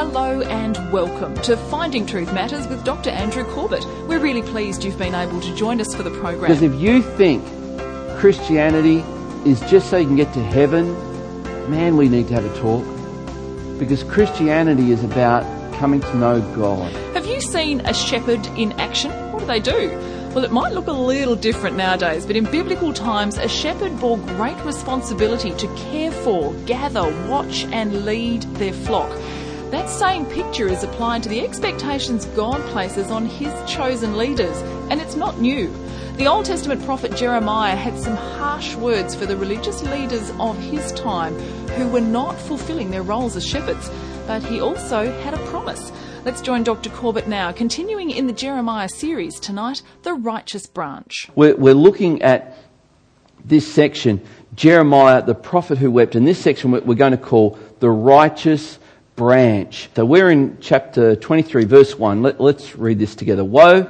Hello and welcome to Finding Truth Matters with Dr. Andrew Corbett. We're really pleased you've been able to join us for the program. Because if you think Christianity is just so you can get to heaven, man, we need to have a talk. Because Christianity is about coming to know God. Have you seen a shepherd in action? What do they do? Well, it might look a little different nowadays, but in biblical times, a shepherd bore great responsibility to care for, gather, watch, and lead their flock. That same picture is applied to the expectations God places on His chosen leaders, and it's not new. The Old Testament prophet Jeremiah had some harsh words for the religious leaders of his time who were not fulfilling their roles as shepherds, but he also had a promise. Let's join Dr. Corbett now, continuing in the Jeremiah series tonight, The Righteous Branch. We're, we're looking at this section, Jeremiah, the prophet who wept, and this section we're going to call The Righteous Branch. So we're in chapter 23, verse 1. Let, let's read this together. Woe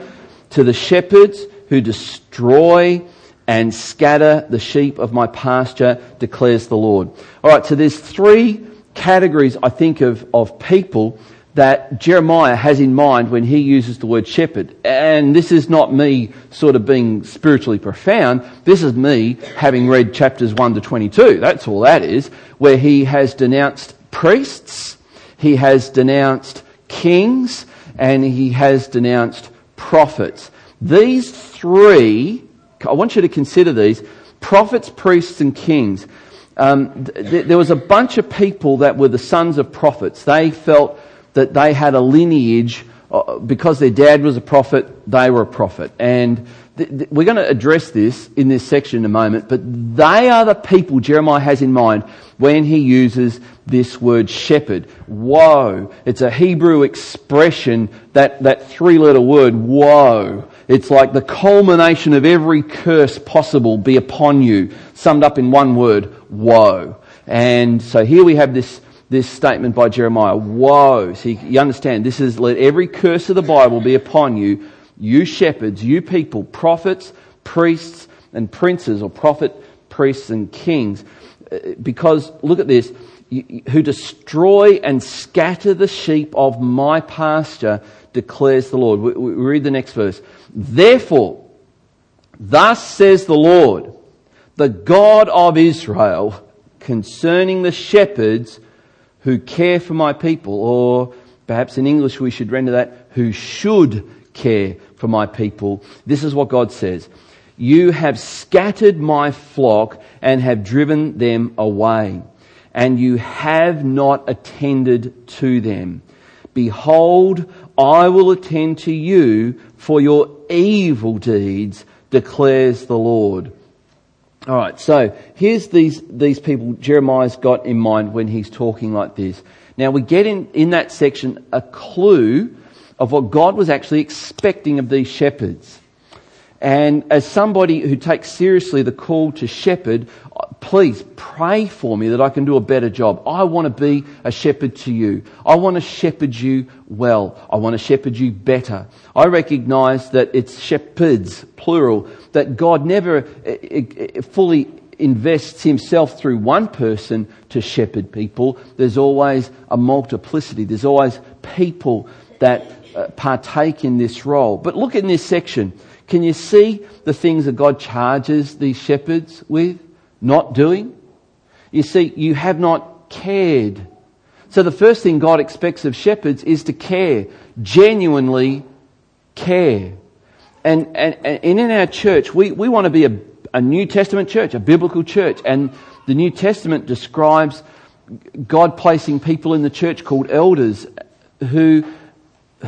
to the shepherds who destroy and scatter the sheep of my pasture, declares the Lord. All right, so there's three categories, I think, of, of people that Jeremiah has in mind when he uses the word shepherd. And this is not me sort of being spiritually profound. This is me having read chapters 1 to 22. That's all that is, where he has denounced priests, he has denounced kings, and he has denounced prophets. These three, I want you to consider these, prophets, priests, and kings. Um, th- there was a bunch of people that were the sons of prophets. They felt that they had a lineage uh, because their dad was a prophet, they were a prophet. And we're going to address this in this section in a moment, but they are the people Jeremiah has in mind when he uses this word shepherd. Woe. It's a Hebrew expression, that, that three letter word, woe. It's like the culmination of every curse possible be upon you, summed up in one word, woe. And so here we have this this statement by Jeremiah. Woe. So you understand, this is let every curse of the Bible be upon you, you shepherds, you people, prophets, priests, and princes, or prophet, priests, and kings. Uh, because, look at this, who destroy and scatter the sheep of my pasture, declares the Lord. We, we read the next verse. Therefore, thus says the Lord, the God of Israel, concerning the shepherds who care for my people, or perhaps in English we should render that, who should care for my people. This is what God says. You have scattered my flock and have driven them away, and you have not attended to them. Behold, I will attend to you for your evil deeds, declares the Lord. All right, so here's these, these people Jeremiah's got in mind when he's talking like this. Now we get in, in that section a clue of what God was actually expecting of these shepherds. And as somebody who takes seriously the call to shepherd, please pray for me that I can do a better job. I want to be a shepherd to you. I want to shepherd you well. I want to shepherd you better. I recognize that it's shepherds, plural, that God never eh, eh, eh, fully invests himself through one person to shepherd people. There's always a multiplicity. There's always people that Uh, partake in this role. But look in this section. Can you see the things that God charges these shepherds with not doing? You see, you have not cared. So the first thing God expects of shepherds is to care, genuinely care. And, and, and in our church, we, we want to be a, a New Testament church, a biblical church. And the New Testament describes God placing people in the church called elders who,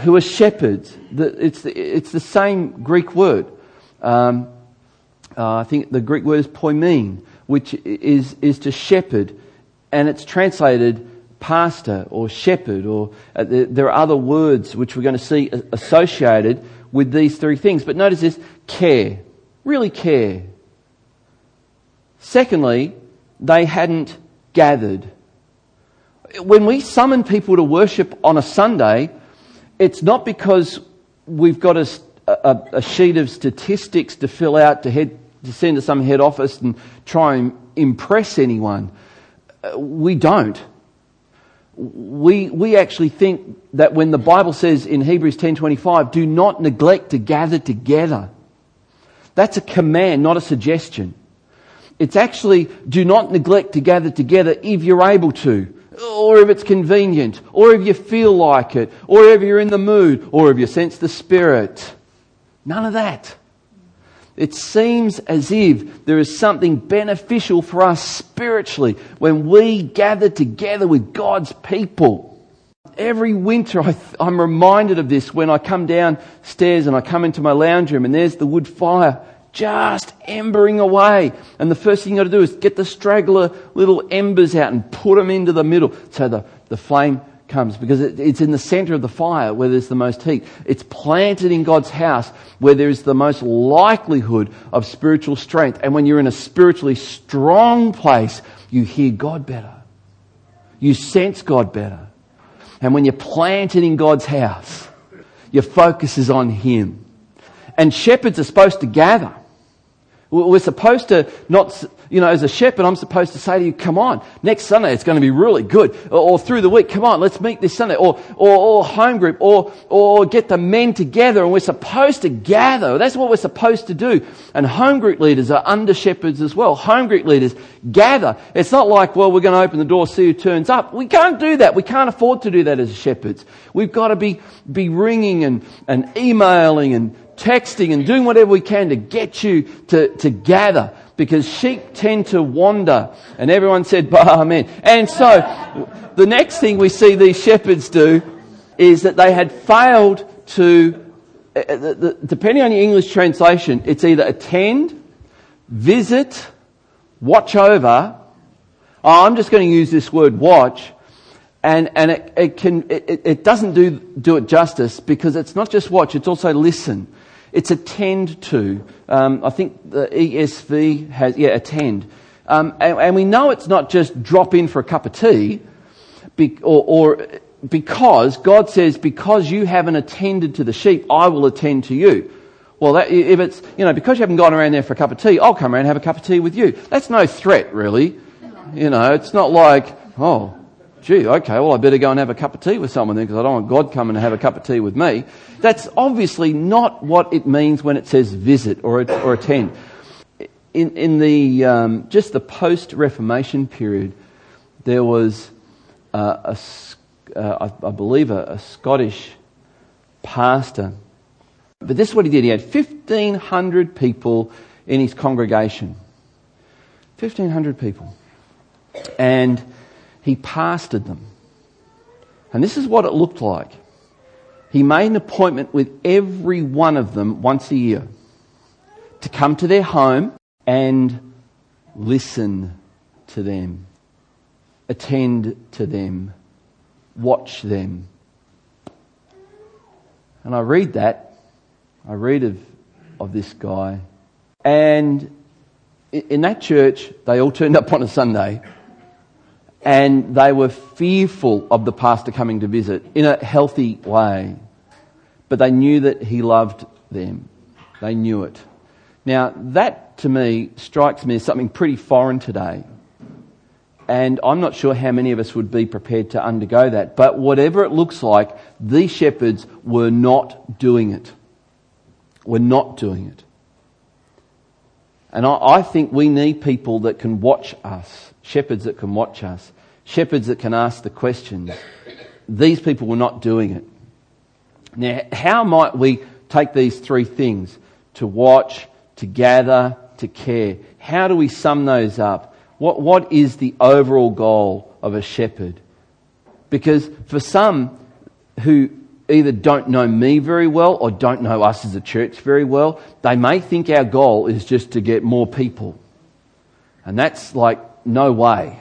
who are shepherds. It's the, it's the same Greek word. Um, uh, I think the Greek word is poimen, which is, is to shepherd. And it's translated pastor or shepherd or uh, there are other words which we're going to see associated with these three things. But notice this care. Really care. Secondly, they hadn't gathered. When we summon people to worship on a Sunday, it's not because we've got a, a, a sheet of statistics to fill out to, head, to send to some head office and try and impress anyone. Uh, we don't. we, we actually think that when the Bible says in Hebrews 10:25, do not neglect to gather together. That's a command, not a suggestion. It's actually do not neglect to gather together if you're able to, or if it's convenient, or if you feel like it, or if you're in the mood, or if you sense the Spirit. None of that. It seems as if there is something beneficial for us spiritually when we gather together with God's people. Every winter I am reminded of this when I come downstairs and I come into my lounge room and there's the wood fire just embering away. And the first thing you got to do is get the straggler little embers out and put them into the middle so the, the flame comes because it, it's in the center of the fire where there's the most heat. It's planted in God's house where there is the most likelihood of spiritual strength. And when you're in a spiritually strong place, you hear God better. You sense God better. And when you're planted in God's house, your focus is on Him. And shepherds are supposed to gather. We're supposed to not, you know, as a shepherd, I'm supposed to say to you, come on, next Sunday it's going to be really good. Or, or through the week, come on, let's meet this Sunday. Or, or, or home group. Or, or get the men together and we're supposed to gather. That's what we're supposed to do. And home group leaders are under shepherds as well. Home group leaders gather. It's not like, well, we're going to open the door, see who turns up. We can't do that. We can't afford to do that as shepherds. We've got to be, be ringing and, and emailing and texting and doing whatever we can to get you to, to gather because sheep tend to wander. And everyone said, bah, amen. And so the next thing we see these shepherds do is that they had failed to, uh, uh, depending on your English translation, it's either attend, visit, watch over. Oh, I'm just going to use this word watch and, and it, it, can, it, it doesn't do, do it justice because it's not just watch, it's also listen. It's attend to. Um, I think the ESV has, yeah, attend. Um, and, and, we know it's not just drop in for a cup of tea, be, or, or because God says, because you haven't attended to the sheep, I will attend to you. Well, that, if it's, you know, because you haven't gone around there for a cup of tea, I'll come around and have a cup of tea with you. That's no threat, really. You know, it's not like, oh, gee, okay, well, I better go and have a cup of tea with someone then because I don't want God coming to have a cup of tea with me. That's obviously not what it means when it says visit or, or attend. In, in the, um, just the post-Reformation period, there was uh, a, uh, I, I, believe a, a Scottish pastor. But this is what he did. He had 1,500 people in his congregation. 1,500 people. And he pastored them. And this is what it looked like. He made an appointment with every one of them once a year to come to their home and listen to them, attend to them, watch them. And I read that. I read of, of this guy. And in that church, they all turned up on a Sunday and they were fearful of the pastor coming to visit in a healthy way. But they knew that he loved them. They knew it. Now, that to me strikes me as something pretty foreign today. And I'm not sure how many of us would be prepared to undergo that. But whatever it looks like, these shepherds were not doing it. Were not doing it. And I, I think we need people that can watch us shepherds that can watch us, shepherds that can ask the questions. These people were not doing it. Now, how might we take these three things to watch, to gather, to care? How do we sum those up? What, what is the overall goal of a shepherd? Because for some who either don't know me very well or don't know us as a church very well, they may think our goal is just to get more people. And that's like no way.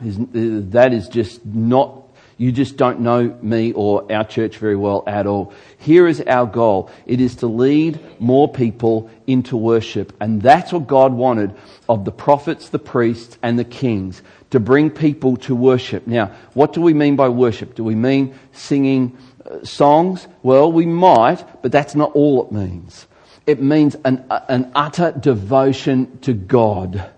That is just not, you just don't know me or our church very well at all. Here is our goal. It is to lead more people into worship. And that's what God wanted of the prophets, the priests, and the kings, to bring people to worship. Now, what do we mean by worship? Do we mean singing uh, songs? Well, we might, but that's not all it means. It means an, an utter devotion to God.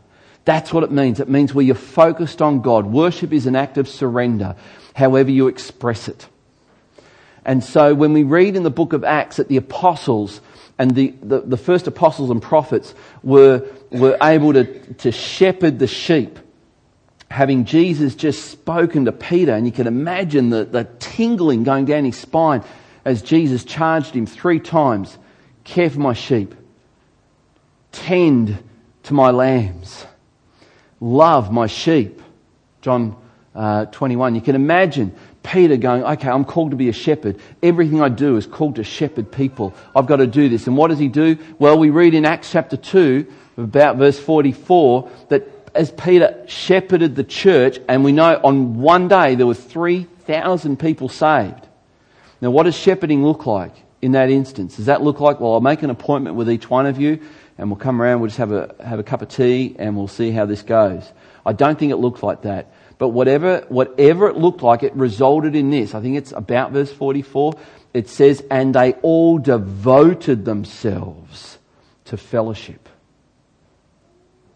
That's what it means. It means where you're focused on God. Worship is an act of surrender. However you express it. And so when we read in the book of Acts that the apostles and the, the, the first apostles and prophets were, were able to, to shepherd the sheep, having Jesus just spoken to Peter, and you can imagine the, the tingling going down his spine as Jesus charged him three times care for my sheep, tend to my lambs, love my sheep. John uh, 21. You can imagine Peter going, okay, I'm called to be a shepherd. Everything I do is called to shepherd people. I've got to do this. And what does he do? Well, we read in Acts chapter 2, about verse 44, that as Peter shepherded the church, and we know on one day there were 3,000 people saved. Now, what does shepherding look like in that instance? Does that look like, well, I'll make an appointment with each one of you, and we'll come around, we'll just have a, have a cup of tea, and we'll see how this goes? I don't think it looks like that. But whatever, whatever it looked like, it resulted in this. I think it's about verse 44. It says, and they all devoted themselves to fellowship.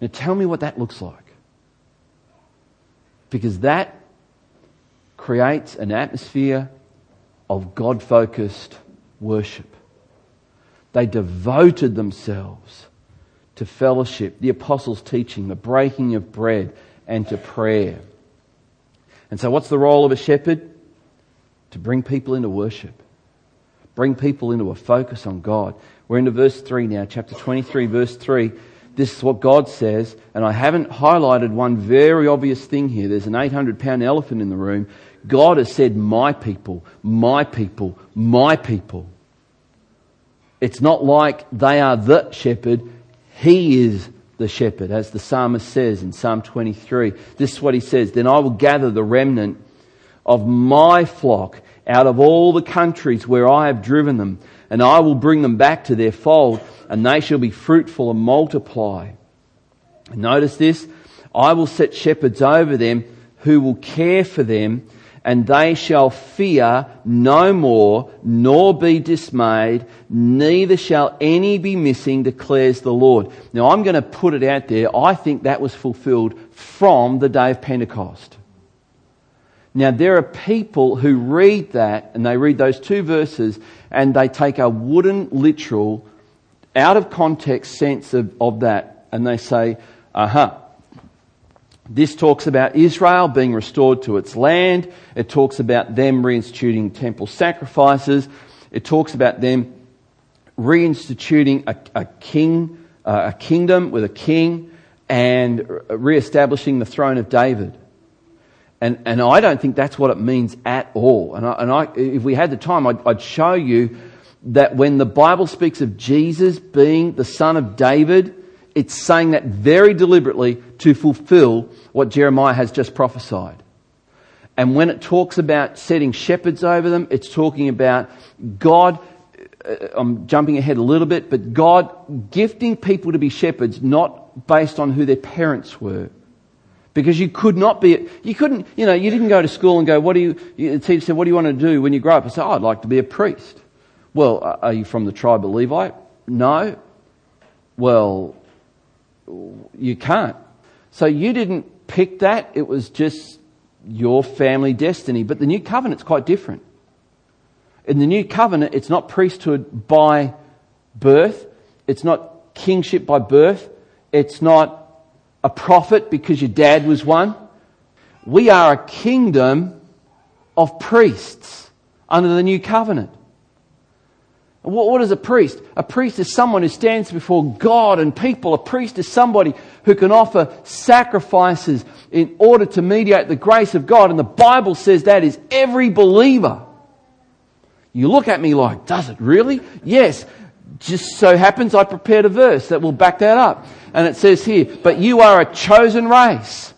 Now tell me what that looks like. Because that creates an atmosphere of God focused worship. They devoted themselves to fellowship, the apostles' teaching, the breaking of bread, and to prayer. And so, what's the role of a shepherd? To bring people into worship, bring people into a focus on God. We're into verse 3 now, chapter 23, verse 3. This is what God says, and I haven't highlighted one very obvious thing here. There's an 800 pound elephant in the room. God has said, My people, my people, my people. It's not like they are the shepherd, He is the shepherd, as the psalmist says in Psalm 23. This is what he says Then I will gather the remnant of my flock out of all the countries where I have driven them, and I will bring them back to their fold and they shall be fruitful and multiply. Notice this. I will set shepherds over them who will care for them and they shall fear no more, nor be dismayed, neither shall any be missing, declares the Lord. Now I'm going to put it out there. I think that was fulfilled from the day of Pentecost. Now there are people who read that and they read those two verses and they take a wooden literal out of context sense of, of that and they say, aha, uh-huh. This talks about Israel being restored to its land. It talks about them reinstituting temple sacrifices. It talks about them reinstituting a, a king, uh, a kingdom with a king and re-establishing the throne of David. And, and I don't think that's what it means at all. And, I, and I, if we had the time, I'd, I'd show you that when the Bible speaks of Jesus being the son of David, it's saying that very deliberately to fulfill what Jeremiah has just prophesied. And when it talks about setting shepherds over them, it's talking about God, uh, I'm jumping ahead a little bit, but God gifting people to be shepherds not based on who their parents were. Because you could not be, you couldn't, you know, you didn't go to school and go, what do you, the teacher said, what do you want to do when you grow up? I said, oh, I'd like to be a priest. Well, are you from the tribe of Levi? No. Well, you can't. So you didn't pick that. It was just your family destiny. But the new covenant's quite different. In the new covenant, it's not priesthood by birth. It's not kingship by birth. It's not a prophet because your dad was one. We are a kingdom of priests under the new covenant. What, what is a priest? A priest is someone who stands before God and people. A priest is somebody who can offer sacrifices in order to mediate the grace of God. And the Bible says that is every believer. You look at me like, does it really? Yes. Just so happens I prepared a verse that will back that up. And it says here, but you are a chosen race,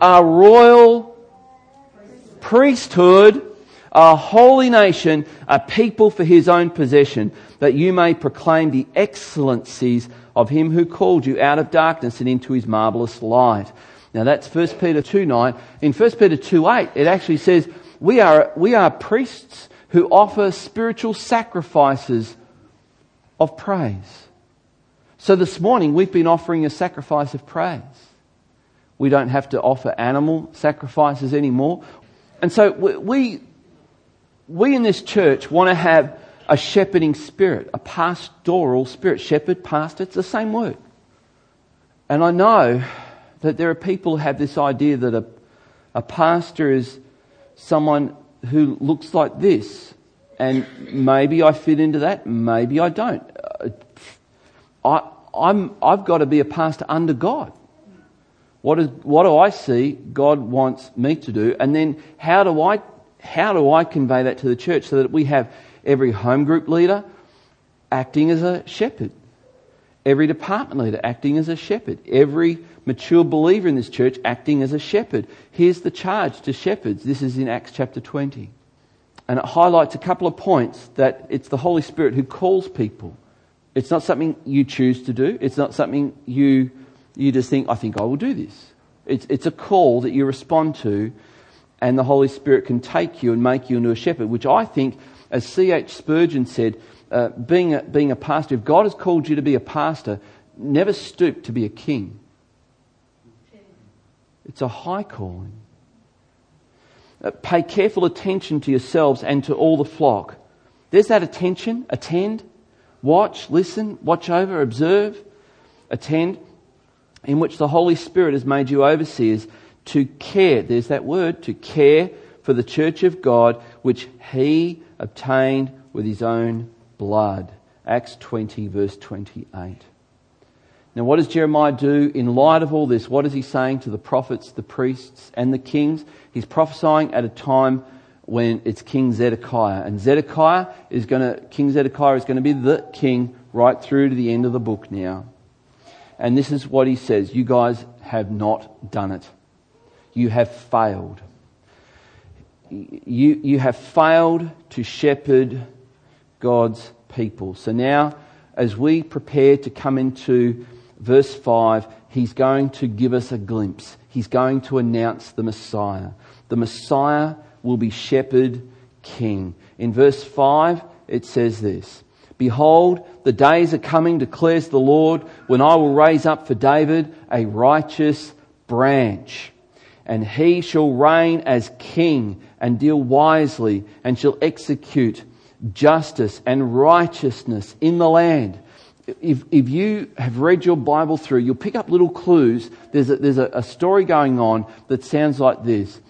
a royal priesthood, a holy nation, a people for his own possession, that you may proclaim the excellencies of him who called you out of darkness and into his marvelous light. Now that's 1 Peter 2 9. In 1 Peter 2 8, it actually says, we are, we are priests who offer spiritual sacrifices of praise. So this morning we've been offering a sacrifice of praise. We don't have to offer animal sacrifices anymore. And so we, we in this church want to have a shepherding spirit, a pastoral spirit. Shepherd, pastor, it's the same word. And I know that there are people who have this idea that a, a pastor is someone who looks like this. And maybe I fit into that, maybe I don't. Uh, I, I'm, I've got to be a pastor under God. What, is, what do I see God wants me to do? And then how do I, how do I convey that to the church so that we have every home group leader acting as a shepherd? Every department leader acting as a shepherd. Every mature believer in this church acting as a shepherd. Here's the charge to shepherds. This is in Acts chapter 20. And it highlights a couple of points that it's the Holy Spirit who calls people. It's not something you choose to do. It's not something you, you just think, I think I will do this. It's, it's a call that you respond to, and the Holy Spirit can take you and make you into a shepherd, which I think, as C.H. Spurgeon said, uh, being, a, being a pastor, if God has called you to be a pastor, never stoop to be a king. It's a high calling. Uh, pay careful attention to yourselves and to all the flock. There's that attention, attend, watch, listen, watch over, observe, attend, in which the Holy Spirit has made you overseers to care. There's that word, to care for the church of God, which he obtained with his own blood. Acts 20, verse 28. Now, what does Jeremiah do in light of all this? What is he saying to the prophets, the priests, and the kings? He's prophesying at a time when it's King Zedekiah. And Zedekiah is going to, King Zedekiah is going to be the king right through to the end of the book now. And this is what he says You guys have not done it. You have failed. You, you have failed to shepherd God's people. So now, as we prepare to come into verse 5, he's going to give us a glimpse. He's going to announce the Messiah. The Messiah will be shepherd king. In verse 5, it says this Behold, the days are coming, declares the Lord, when I will raise up for David a righteous branch. And he shall reign as king and deal wisely and shall execute justice and righteousness in the land if, if you have read your Bible through, you'll pick up little clues. There's, a, there's a, a story going on that sounds like this.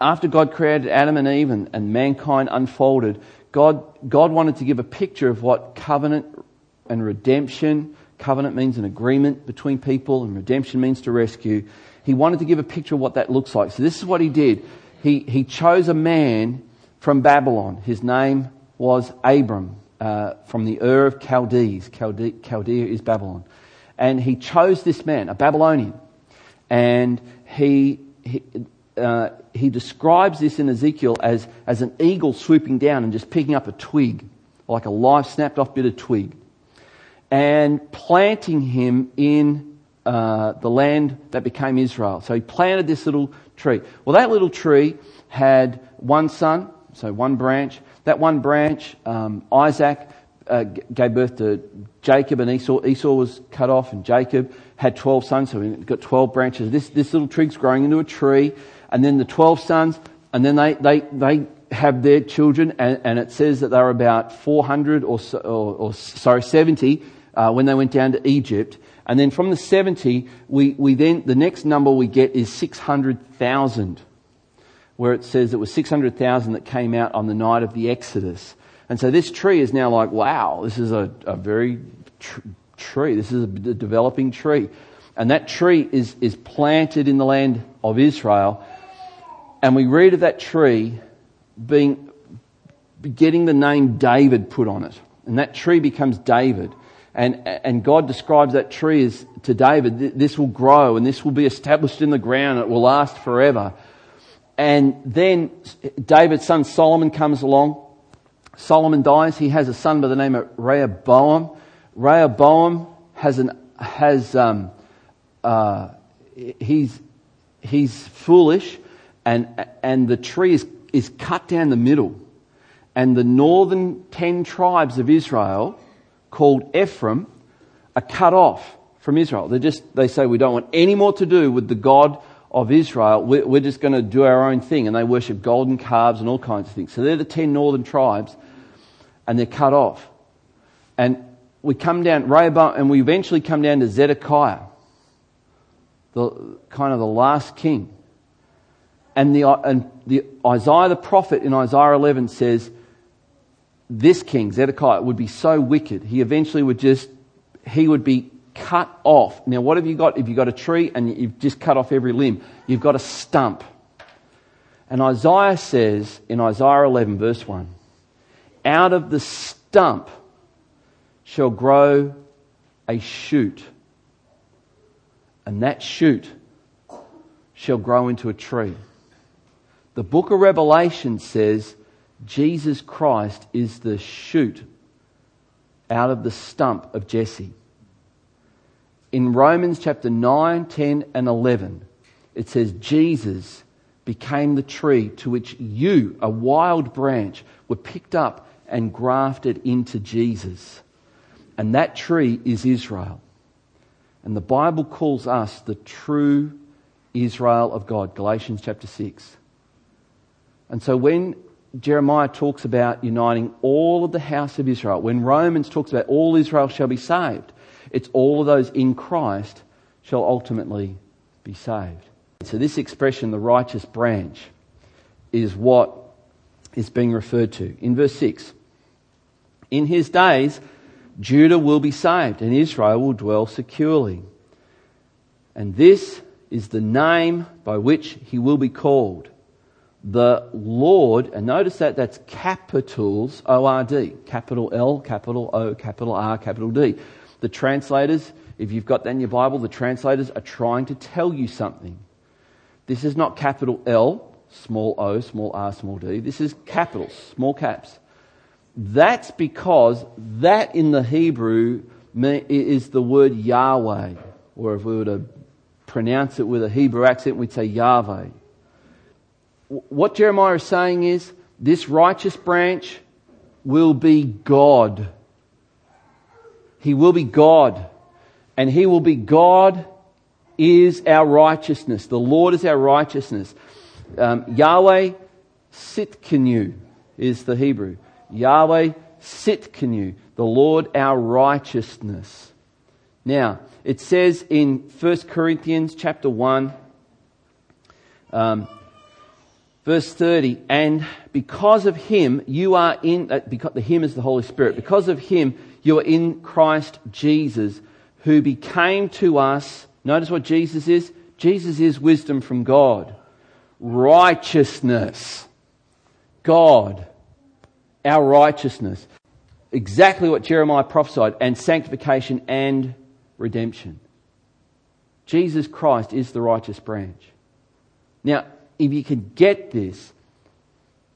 After God created Adam and Eve and, and mankind unfolded, God, God wanted to give a picture of what covenant and redemption, covenant means an agreement between people and redemption means to rescue. He wanted to give a picture of what that looks like. So this is what he did. He, he chose a man from Babylon. His name was Abram uh, from the Ur of Chaldees. Chaldea, Chaldea is Babylon. And he chose this man, a Babylonian. And he, he, uh, he describes this in Ezekiel as, as an eagle swooping down and just picking up a twig, like a live snapped off bit of twig, and planting him in uh, the land that became Israel. So he planted this little tree. Well, that little tree had one son, so one branch, that one branch, um, Isaac uh, gave birth to Jacob and Esau. Esau was cut off, and Jacob had 12 sons, so we got 12 branches. This, this little trig's growing into a tree, and then the 12 sons, and then they, they, they have their children, and, and it says that they were about 400 or, so, or, or sorry, 70 uh, when they went down to Egypt. And then from the 70, we, we then, the next number we get is 600,000 where it says it was 600,000 that came out on the night of the Exodus. And so this tree is now like, wow, this is a, a very tr- tree. This is a developing tree. And that tree is, is planted in the land of Israel. And we read of that tree being, getting the name David put on it. And that tree becomes David. And, and God describes that tree as to David, this will grow and this will be established in the ground. It will last forever. And then David's son Solomon comes along. Solomon dies. He has a son by the name of Rehoboam. Rehoboam has an, has, um, uh, he's, he's foolish and, and the tree is, is cut down the middle. And the northern ten tribes of Israel, called Ephraim, are cut off from Israel. They just, they say we don't want any more to do with the God of Israel, we're, we're just going to do our own thing. And they worship golden calves and all kinds of things. So they're the ten northern tribes, and they're cut off. And we come down, Rehoboam, and we eventually come down to Zedekiah, the kind of the last king. And, the, and the, Isaiah the prophet in Isaiah 11 says, this king, Zedekiah, would be so wicked, he eventually would just, he would be cut off. Now, what have you got? If you've got a tree and you've just cut off every limb, you've got a stump. And Isaiah says in Isaiah 11, verse 1, out of the stump shall grow a shoot, and that shoot shall grow into a tree. The book of Revelation says Jesus Christ is the shoot out of the stump of Jesse. In Romans chapter 9, 10, and 11, it says Jesus became the tree to which you, a wild branch, were picked up and grafted into Jesus. And that tree is Israel. And the Bible calls us the true Israel of God, Galatians chapter 6. And so when Jeremiah talks about uniting all of the house of Israel, when Romans talks about all Israel shall be saved, it's all of those in Christ shall ultimately be saved. So this expression, the righteous branch, is what is being referred to. In verse 6, in his days, Judah will be saved and Israel will dwell securely. And this is the name by which he will be called. The Lord, and notice that that's capitals O-R-D, capital L, capital O, capital R, capital D. The translators, if you've got that in your Bible, the translators are trying to tell you something. This is not capital L, small o, small r, small d. This is capitals, small caps. That's because that in the Hebrew is the word Yahweh. Or if we were to pronounce it with a Hebrew accent, we'd say Yahweh. What Jeremiah is saying is this righteous branch will be God. He will be God. And He will be God is our righteousness. The Lord is our righteousness. Um, Yahweh Tsidkenu is the Hebrew. Yahweh Tsidkenu, the Lord our righteousness. Now, it says in 1 Corinthians chapter 1, um, verse 30, and because of him, you are in, uh, because the him is the Holy Spirit, because of him, you are in Christ Jesus, who became to us, notice what Jesus is? Jesus is wisdom from God, righteousness, God our righteousness. Exactly what Jeremiah prophesied, and sanctification and redemption. Jesus Christ is the righteous branch. Now, if you can get this,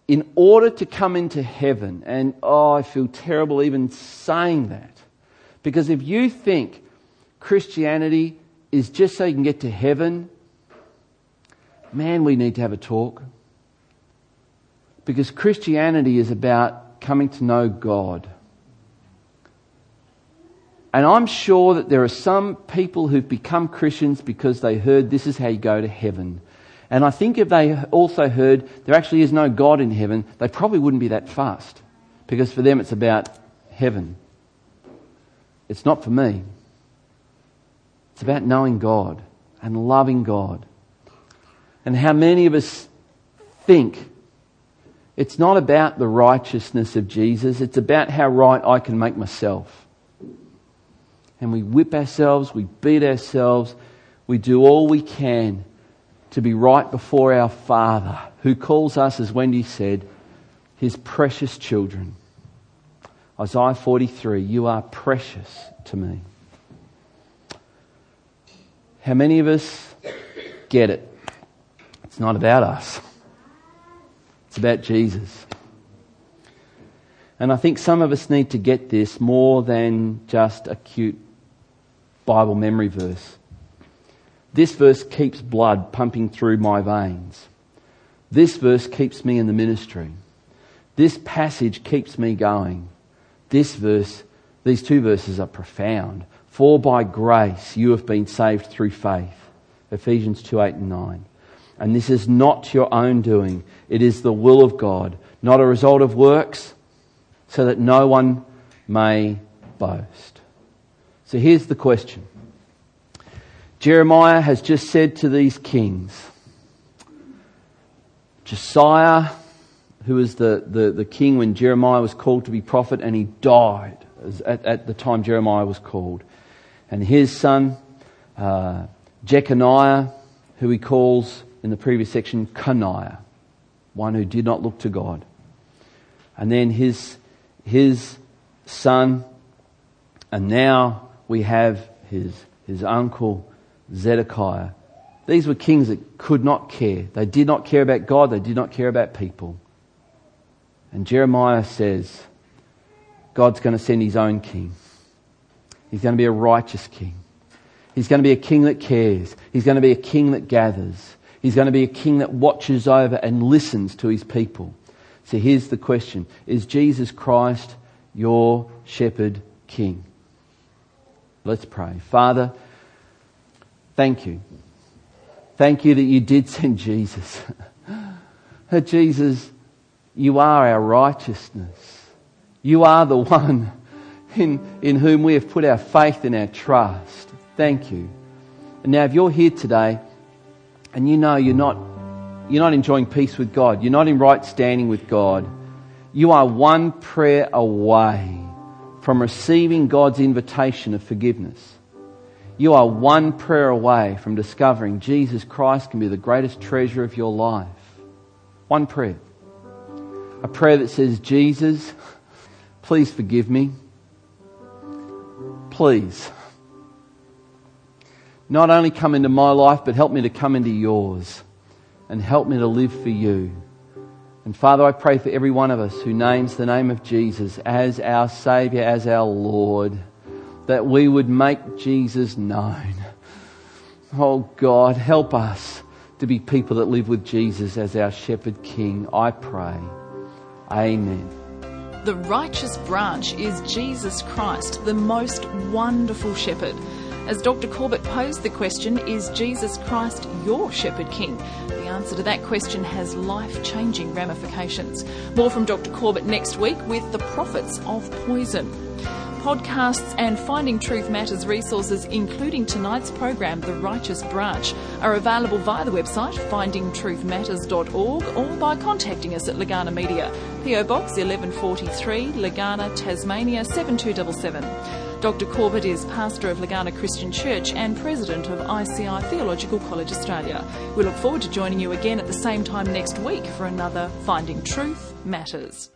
in order to come into heaven, and oh, I feel terrible even saying that, because if you think Christianity is just so you can get to heaven, man, we need to have a talk. Because Christianity is about coming to know God. And I'm sure that there are some people who've become Christians because they heard this is how you go to heaven. And I think if they also heard there actually is no God in heaven, they probably wouldn't be that fast. Because for them it's about heaven. It's not for me. It's about knowing God and loving God. And how many of us think it's not about the righteousness of Jesus, it's about how right I can make myself. And we whip ourselves, we beat ourselves, we do all we can to be right before our Father, who calls us, as Wendy said, his precious children. Isaiah 43, you are precious to me. How many of us get it? It's not about us. It's about Jesus. And I think some of us need to get this more than just a cute Bible memory verse. This verse keeps blood pumping through my veins. This verse keeps me in the ministry. This passage keeps me going. This verse, these two verses are profound. For by grace you have been saved through faith. Ephesians 2 8 and 9. And this is not your own doing, it is the will of God, not a result of works, so that no one may boast. So here's the question Jeremiah has just said to these kings, Josiah, who was the, the, the king when Jeremiah was called to be prophet, and he died at, at the time Jeremiah was called. And his son, uh, Jeconiah, who he calls in the previous section Coniah, one who did not look to God. And then his, his son, and now we have his, his uncle Zedekiah. These were kings that could not care. They did not care about God, they did not care about people. And Jeremiah says, God's going to send his own king. He's going to be a righteous king. He's going to be a king that cares. He's going to be a king that gathers. He's going to be a king that watches over and listens to his people. So here's the question Is Jesus Christ your shepherd king? Let's pray. Father, thank you. Thank you that you did send Jesus. Jesus, you are our righteousness. You are the one in, in whom we have put our faith and our trust. Thank you. And now, if you're here today and you know you're not, you're not enjoying peace with God, you're not in right standing with God, you are one prayer away from receiving God's invitation of forgiveness. You are one prayer away from discovering Jesus Christ can be the greatest treasure of your life. One prayer. A prayer that says, Jesus, please forgive me please, not only come into my life, but help me to come into yours and help me to live for you. And Father, I pray for every one of us who names the name of Jesus as our Saviour, as our Lord, that we would make Jesus known. Oh God, help us to be people that live with Jesus as our shepherd king. I pray. Amen. The righteous branch is Jesus Christ, the most wonderful shepherd. As Dr. Corbett posed the question, is Jesus Christ your shepherd king? The answer to that question has life changing ramifications. More from Dr. Corbett next week with the prophets of poison podcasts, and Finding Truth Matters resources, including tonight's program, The Righteous Branch, are available via the website findingtruthmatters.org or by contacting us at Legana Media, PO Box 1143, Legana, Tasmania 7277. Dr. Corbett is pastor of Legana Christian Church and president of ICI Theological College Australia. We look forward to joining you again at the same time next week for another Finding Truth Matters.